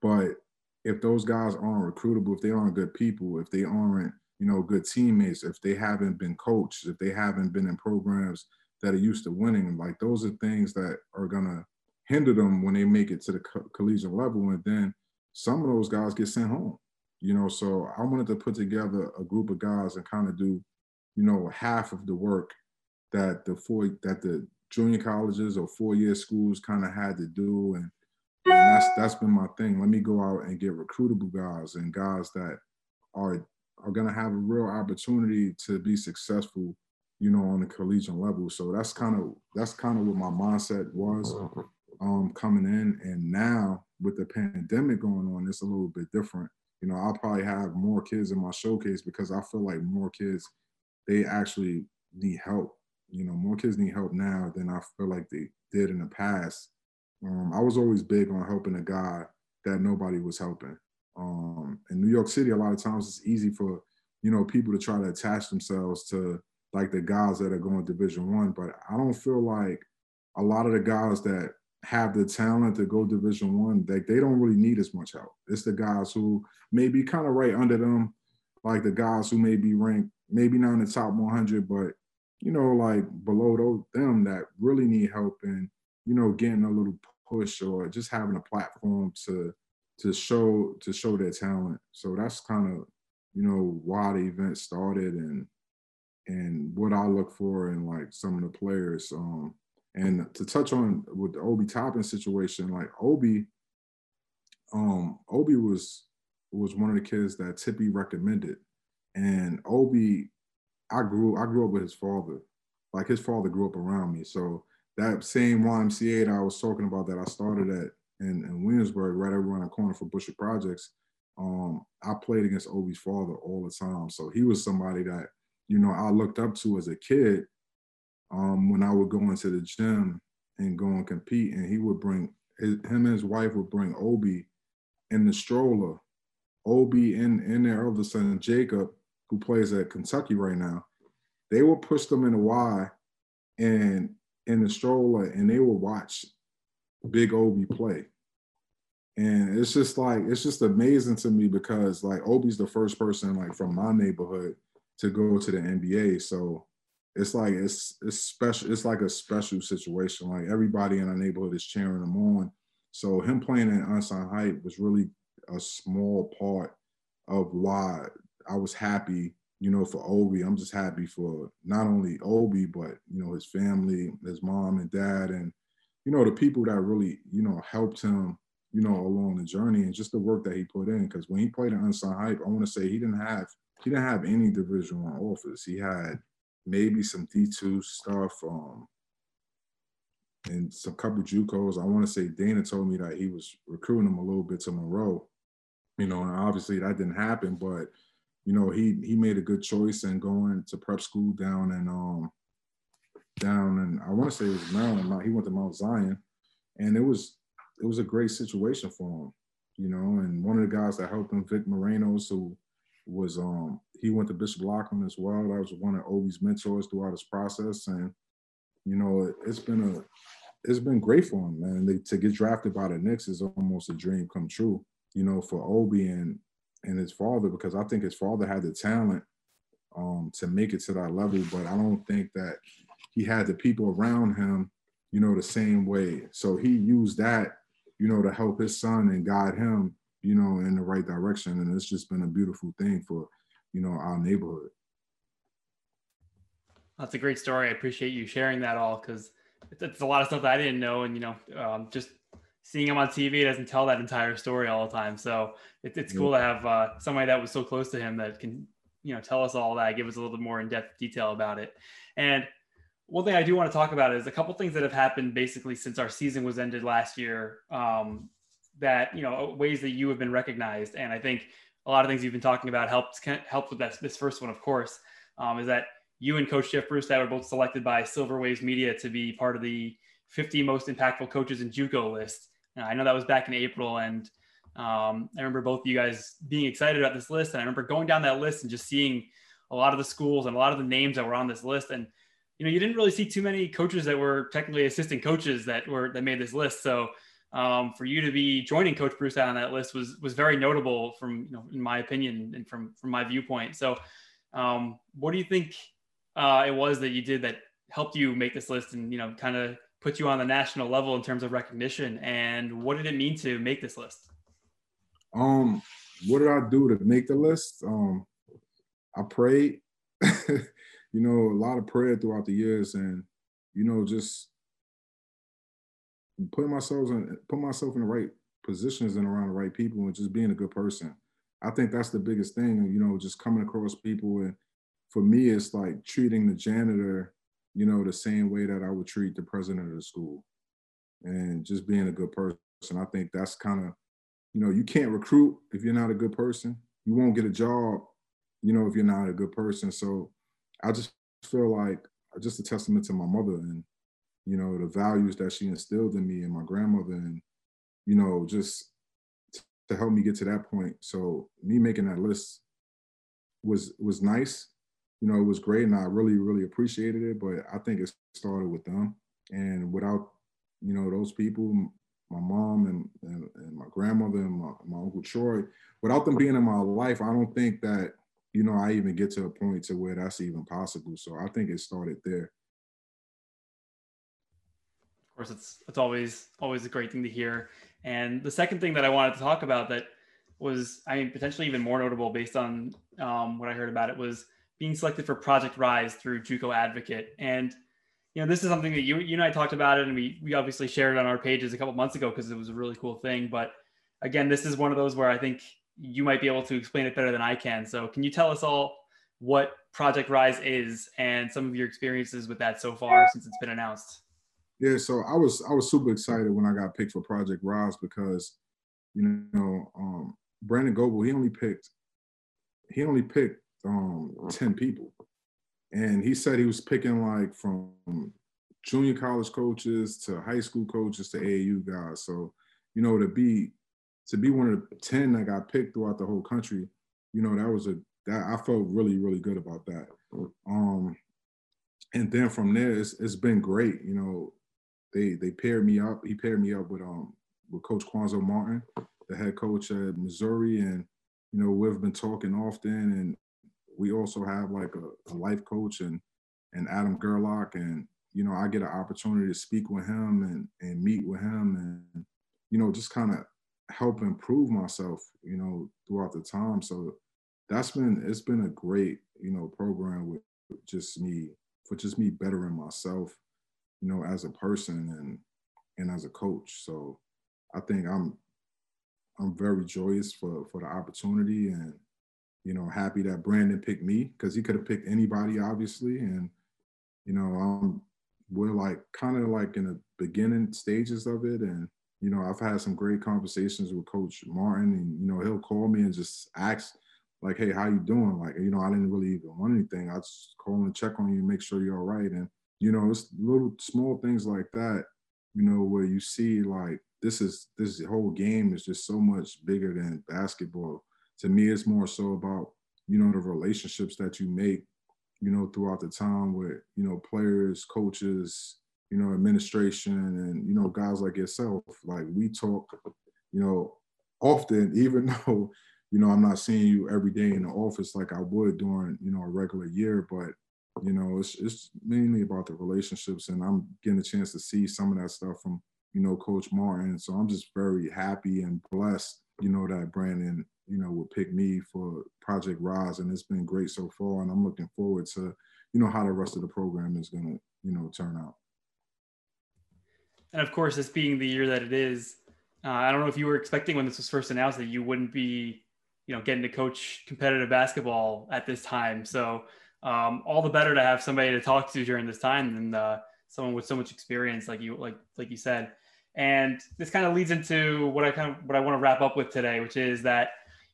But if those guys aren't recruitable, if they aren't good people, if they aren't you know, good teammates, if they haven't been coached, if they haven't been in programs that are used to winning, like those are things that are gonna hinder them when they make it to the co- collegiate level. And then some of those guys get sent home, you know. So I wanted to put together a group of guys and kind of do, you know, half of the work that the four that the junior colleges or four year schools kind of had to do and and that's that's been my thing. Let me go out and get recruitable guys and guys that are are going to have a real opportunity to be successful, you know, on the collegiate level. So that's kind of that's kind of what my mindset was um, coming in. And now with the pandemic going on, it's a little bit different. You know, I'll probably have more kids in my showcase because I feel like more kids they actually need help. You know, more kids need help now than I feel like they did in the past. Um, I was always big on helping a guy that nobody was helping. Um, in New York City, a lot of times it's easy for you know people to try to attach themselves to like the guys that are going Division One, but I don't feel like a lot of the guys that have the talent to go Division One, like they don't really need as much help. It's the guys who may be kind of right under them, like the guys who may be ranked maybe not in the top 100, but you know, like below those, them that really need help and you know, getting a little push or just having a platform to to show to show their talent. So that's kind of you know why the event started and and what I look for in like some of the players. Um, and to touch on with the Obi Toppin situation, like Obi, um, Obi was was one of the kids that Tippy recommended, and Obi, I grew I grew up with his father, like his father grew up around me. So that same YMCA that I was talking about that I started at in, in Williamsburg, right around the corner for Busher Projects, um, I played against Obi's father all the time. So he was somebody that, you know, I looked up to as a kid um, when I would go into the gym and go and compete. And he would bring, his, him and his wife would bring Obi in the stroller. Obi and, and their other son, Jacob, who plays at Kentucky right now, they would push them in the Y and in the stroller and they would watch Big Obi play. And it's just like it's just amazing to me because like Obi's the first person like from my neighborhood to go to the NBA. So it's like it's it's special. It's like a special situation. Like everybody in our neighborhood is cheering him on. So him playing in unsigned hype was really a small part of why I was happy, you know, for Obi. I'm just happy for not only Obi, but you know, his family, his mom and dad, and you know, the people that really, you know, helped him, you know, along the journey and just the work that he put in. Because when he played in Unsigned Hype, I want to say he didn't have he didn't have any Division One offers. He had maybe some D two stuff, um, and some couple JUCOs. I want to say Dana told me that he was recruiting him a little bit to Monroe. You know, and obviously that didn't happen, but you know, he he made a good choice in going to prep school down in um down and I want to say it was Maryland. He went to Mount Zion, and it was it was a great situation for him, you know. And one of the guys that helped him, Vic Morenos, who was um he went to Bishop Loughlin as well. That was one of Obi's mentors throughout his process, and you know, it, has been a it's been great for him, man. They, to get drafted by the Knicks is almost a dream come true, you know, for Obi and and his father because I think his father had the talent um, to make it to that level, but I don't think that he had the people around him, you know, the same way. So he used that, you know, to help his son and guide him, you know, in the right direction. And it's just been a beautiful thing for, you know, our neighborhood. That's a great story. I appreciate you sharing that all because it's, a lot of stuff that I didn't know. And, you know, um, just seeing him on TV doesn't tell that entire story all the time. So it, it's cool to have uh, somebody that was so close to him that can, you know, tell us all that, give us a little bit more in-depth detail about it. And one thing I do want to talk about is a couple things that have happened basically since our season was ended last year. Um, that you know ways that you have been recognized, and I think a lot of things you've been talking about helped helped with that. This first one, of course, um, is that you and Coach Jeff Bruce that were both selected by Silver Waves Media to be part of the 50 most impactful coaches in JUCO list. I know that was back in April, and um, I remember both of you guys being excited about this list. And I remember going down that list and just seeing a lot of the schools and a lot of the names that were on this list. And you know, you didn't really see too many coaches that were technically assistant coaches that were that made this list. So um, for you to be joining Coach Bruce on that list was was very notable from you know, in my opinion and from from my viewpoint. So, um, what do you think uh, it was that you did that helped you make this list and you know kind of put you on the national level in terms of recognition? And what did it mean to make this list? Um, what did I do to make the list? Um, I prayed. *laughs* you know, a lot of prayer throughout the years and, you know, just putting myself in put myself in the right positions and around the right people and just being a good person. I think that's the biggest thing, you know, just coming across people and for me it's like treating the janitor, you know, the same way that I would treat the president of the school. And just being a good person. I think that's kind of, you know, you can't recruit if you're not a good person. You won't get a job, you know, if you're not a good person. So I just feel like just a testament to my mother and you know the values that she instilled in me and my grandmother and you know just to help me get to that point. So me making that list was was nice. You know it was great and i really really appreciated it but i think it started with them. And without you know those people my mom and, and, and my grandmother and my, my uncle troy without them being in my life i don't think that you know, I even get to a point to where that's even possible. So I think it started there. Of course, it's it's always always a great thing to hear. And the second thing that I wanted to talk about that was, I mean, potentially even more notable based on um, what I heard about it was being selected for Project Rise through JUCO Advocate. And you know, this is something that you you and I talked about it, and we we obviously shared it on our pages a couple months ago because it was a really cool thing. But again, this is one of those where I think you might be able to explain it better than I can. So, can you tell us all what Project Rise is and some of your experiences with that so far since it's been announced? Yeah, so I was I was super excited when I got picked for Project Rise because, you know, um, Brandon Goebel he only picked he only picked um, ten people, and he said he was picking like from junior college coaches to high school coaches to AAU guys. So, you know, to be to be one of the 10 that got picked throughout the whole country, you know, that was a that I felt really, really good about that. Um and then from there it's, it's been great. You know, they they paired me up. He paired me up with um with Coach Cuonzo Martin, the head coach at Missouri. And, you know, we've been talking often and we also have like a, a life coach and and Adam Gerlach and you know, I get an opportunity to speak with him and and meet with him and you know, just kind of help improve myself, you know, throughout the time. So that's been it's been a great, you know, program with just me for just me bettering myself, you know, as a person and and as a coach. So I think I'm I'm very joyous for for the opportunity and you know happy that Brandon picked me because he could have picked anybody obviously and you know um we're like kind of like in the beginning stages of it and you know I've had some great conversations with Coach Martin and you know he'll call me and just ask like hey how you doing? Like you know I didn't really even want anything. I just call and check on you make sure you're all right. And you know it's little small things like that you know where you see like this is this whole game is just so much bigger than basketball. To me, it's more so about you know the relationships that you make, you know, throughout the time with you know players, coaches, you know, administration, and you know guys like yourself. Like we talk, you know, often, even though you know I'm not seeing you every day in the office like I would during you know a regular year, but you know it's it's mainly about the relationships, and I'm getting a chance to see some of that stuff from you know, Coach Martin. So I'm just very happy and blessed, you know, that Brandon, you know, would pick me for Project Rise. And it's been great so far. And I'm looking forward to, you know, how the rest of the program is to, you know, turn out. And of course, this being the year that it is, uh, I don't know if you were expecting when this was first announced that you wouldn't be, you know, getting to coach competitive basketball at this time. So um, all the better to have somebody to talk to during this time and uh, someone with so much experience, like you, like like you said. And this kind of leads into what I kind of what I want to wrap up with today, which is that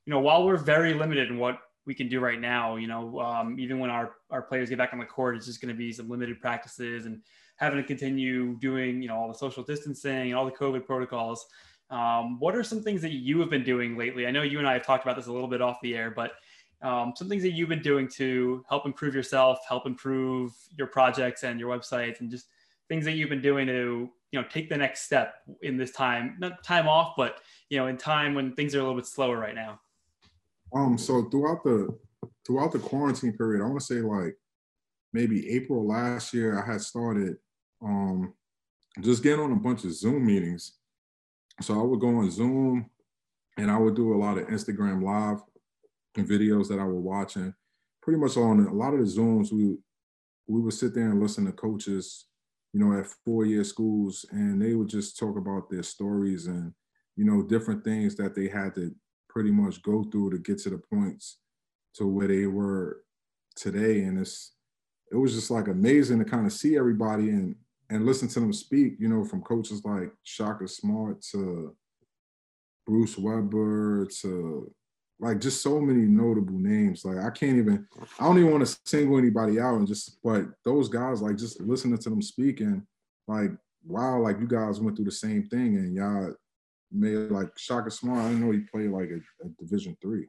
you know while we're very limited in what we can do right now, you know, um, even when our our players get back on the court, it's just going to be some limited practices and having to continue doing you know all the social distancing and all the COVID protocols. Um, what are some things that you have been doing lately? I know you and I have talked about this a little bit off the air, but um, some things that you've been doing to help improve yourself, help improve your projects and your websites, and just things that you've been doing to you know take the next step in this time not time off but you know in time when things are a little bit slower right now um so throughout the throughout the quarantine period i want to say like maybe april last year i had started um just getting on a bunch of zoom meetings so i would go on zoom and i would do a lot of instagram live videos that i was watching pretty much on a lot of the zooms we we would sit there and listen to coaches you know, at four year schools, and they would just talk about their stories and, you know, different things that they had to pretty much go through to get to the points to where they were today. And it's, it was just like amazing to kind of see everybody and, and listen to them speak, you know, from coaches like Shaka Smart to Bruce Weber to like just so many notable names. Like I can't even, I don't even want to single anybody out and just, but those guys, like just listening to them speaking, like, wow, like you guys went through the same thing and y'all made like Shaka Smart. I didn't know he played like a, a Division three,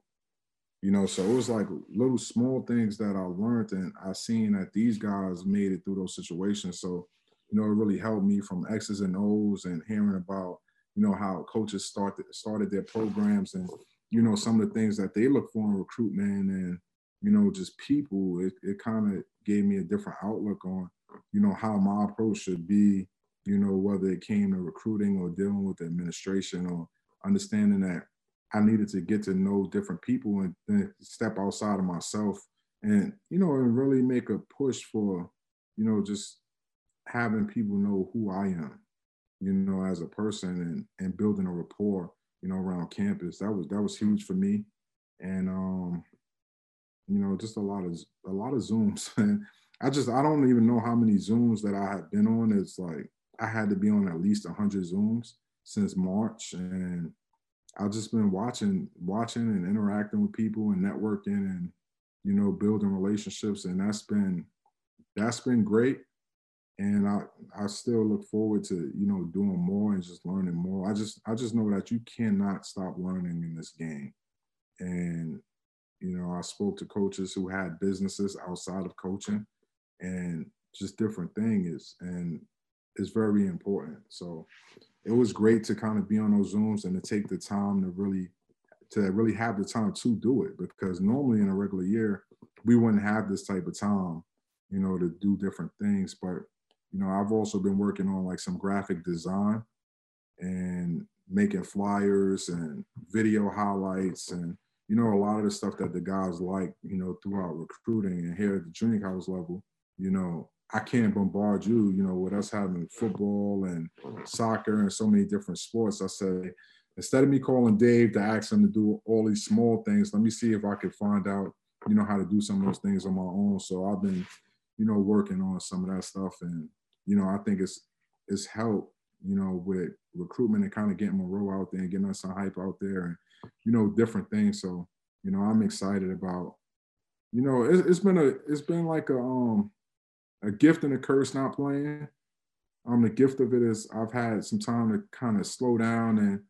you know. So it was like little small things that I learned and I seen that these guys made it through those situations. So you know, it really helped me from X's and O's and hearing about you know how coaches started started their programs and you know, some of the things that they look for in recruitment and, you know, just people, it, it kind of gave me a different outlook on, you know, how my approach should be, you know, whether it came to recruiting or dealing with administration or understanding that I needed to get to know different people and then step outside of myself and, you know, and really make a push for, you know, just having people know who I am, you know, as a person and, and building a rapport you know, around campus. That was that was huge for me, and um, you know, just a lot of a lot of zooms. *laughs* And I just I don't even know how many zooms that I have been on. It's like I had to be on at least hundred zooms since March, and I've just been watching, watching and interacting with people and networking and you know building relationships, and that's been that's been great and I I still look forward to you know doing more and just learning more. I just I just know that you cannot stop learning in this game, and you know I spoke to coaches who had businesses outside of coaching, and just different things, and it's very important. So it was great to kind of be on those zooms and to take the time to really to really have the time to do it because normally in a regular year we wouldn't have this type of time you know to do different things but you know, I've also been working on like some graphic design and making flyers and video highlights and you know a lot of the stuff that the guys like you know throughout recruiting and here at the junior college level you know i can't bombard you you know with us having football and soccer and so many different sports. I say instead of me calling dave to ask him to do all these small things let me see if i can find out you know how to do some of those things on my own. So i've been you know working on some of that stuff and you know i think it's it's helped you know, with recruitment and kind of getting Monroe out there and getting us some hype out there and, you know, different things. So, you know, I'm excited about, you know, it's, it's been a, it's been like a, um, a gift and a curse not playing. Um, the gift of it is I've had some time to kind of slow down and,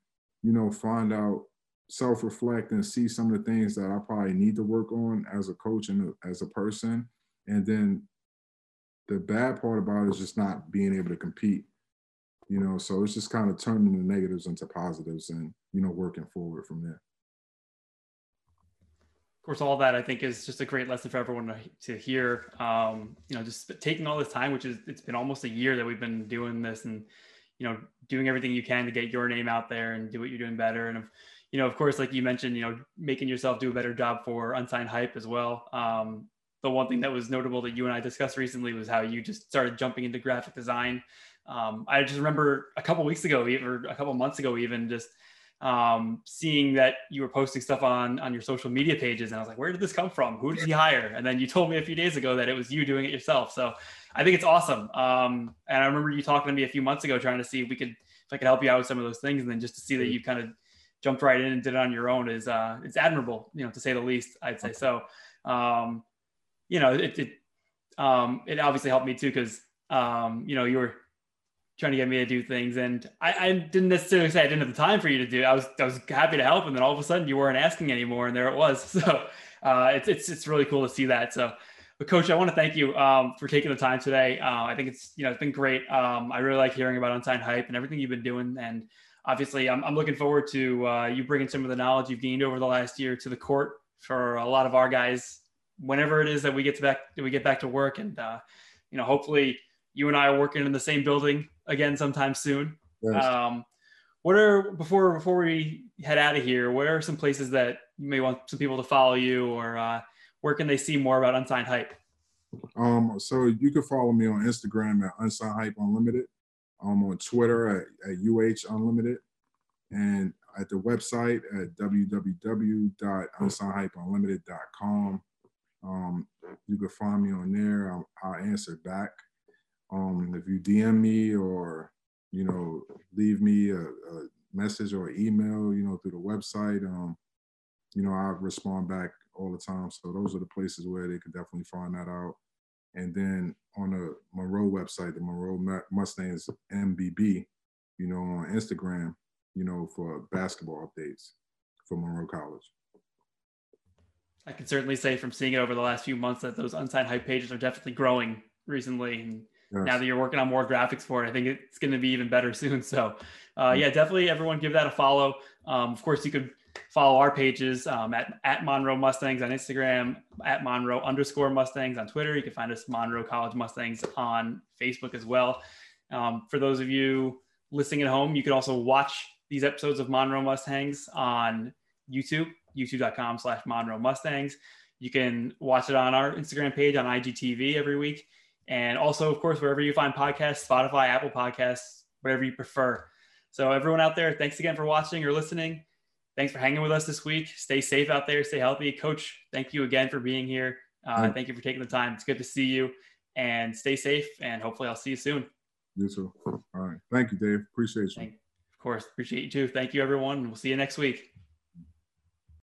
you know, find out, self-reflect and see some of the things that I probably need to work on as a coach and as a person. And then the bad part about it is just not being able to compete you know so it's just kind of turning the negatives into positives and you know working forward from there. Of course all that i think is just a great lesson for everyone to, to hear. Um, you know just taking all this time which is it's been almost a year that we've been doing this and you know doing everything you can to get your name out there and do what you're doing better. And you know of course like you mentioned you know making yourself do a better job for unsigned hype as well. Um, the one thing that was notable that you and i discussed recently was how you just started jumping into graphic design um, I just remember a couple weeks ago, or a couple months ago, even just um, seeing that you were posting stuff on on your social media pages, and I was like, "Where did this come from? Who did he hire?" And then you told me a few days ago that it was you doing it yourself. So I think it's awesome. Um, and I remember you talking to me a few months ago, trying to see if we could if I could help you out with some of those things, and then just to see that you kind of jumped right in and did it on your own is uh, it's admirable, you know, to say the least. I'd say so. Um, you know, it it, um, it obviously helped me too because um, you know you were trying to get me to do things. And I, I, didn't necessarily say I didn't have the time for you to do. I was I was happy to help, and then all of a sudden you weren't asking anymore, and there it was. *laughs* So uh, it's it's it's really cool to see that. So. But coach, I want to thank you um, for taking the time today. Uh, I think it's you know it's been great. Um, I really like hearing about unsigned hype and everything you've been doing, and obviously I'm, I'm looking forward to uh, you bringing some of the knowledge you've gained over the last year to the court for a lot of our guys. Whenever it is that we get to back, we get back to work, and uh, you know hopefully you and I are working in the same building again sometime soon. Yes. Um, what are before before we head out of here? What are some places that you may want some people to follow you, or uh, where can they see more about Unsigned Hype? Um, so you can follow me on Instagram at Unsigned Hype Unlimited. I'm on Twitter at, at UH Unlimited, and at the website at www.unsignedhypeunlimited.com. Um, you can find me on there. I'll, I'll answer back. Um, if you DM me or you know leave me a, a message or email, you know through the website, um, you know I respond back all the time. So those are the places where they could definitely find that out. And then on the Monroe website, the Monroe Mustangs MBB, you know on Instagram, you know for basketball updates for Monroe College. I can certainly say from seeing it over the last few months that those unsigned hype pages are definitely growing recently. And yes. now that you're working on more graphics for it, I think it's going to be even better *laughs* soon. So, uh, yeah, definitely everyone give that a follow. Um, of course, you could follow our pages um, at, at Monroe Mustangs on Instagram, at Monroe underscore Mustangs on Twitter. You can find us Monroe College Mustangs on Facebook as well. Um, for those of you listening at home, you can also watch these episodes of Monroe Mustangs on YouTube, youtube.com slash Monroe Mustangs. You can watch it on our Instagram page on IGTV every week. And also, of course, wherever you find podcasts, Spotify, Apple Podcasts, whatever you prefer. So, everyone out there, thanks again for watching or listening. Thanks for hanging with us this week. Stay safe out there. Stay healthy. Coach, thank you again for being here. Uh, thank you for taking the time. It's good to see you and stay safe. And hopefully, I'll see you soon. You too. All right. Thank you, Dave. Appreciate you. Thank, of course. Appreciate you too. Thank you, everyone. We'll see you next week.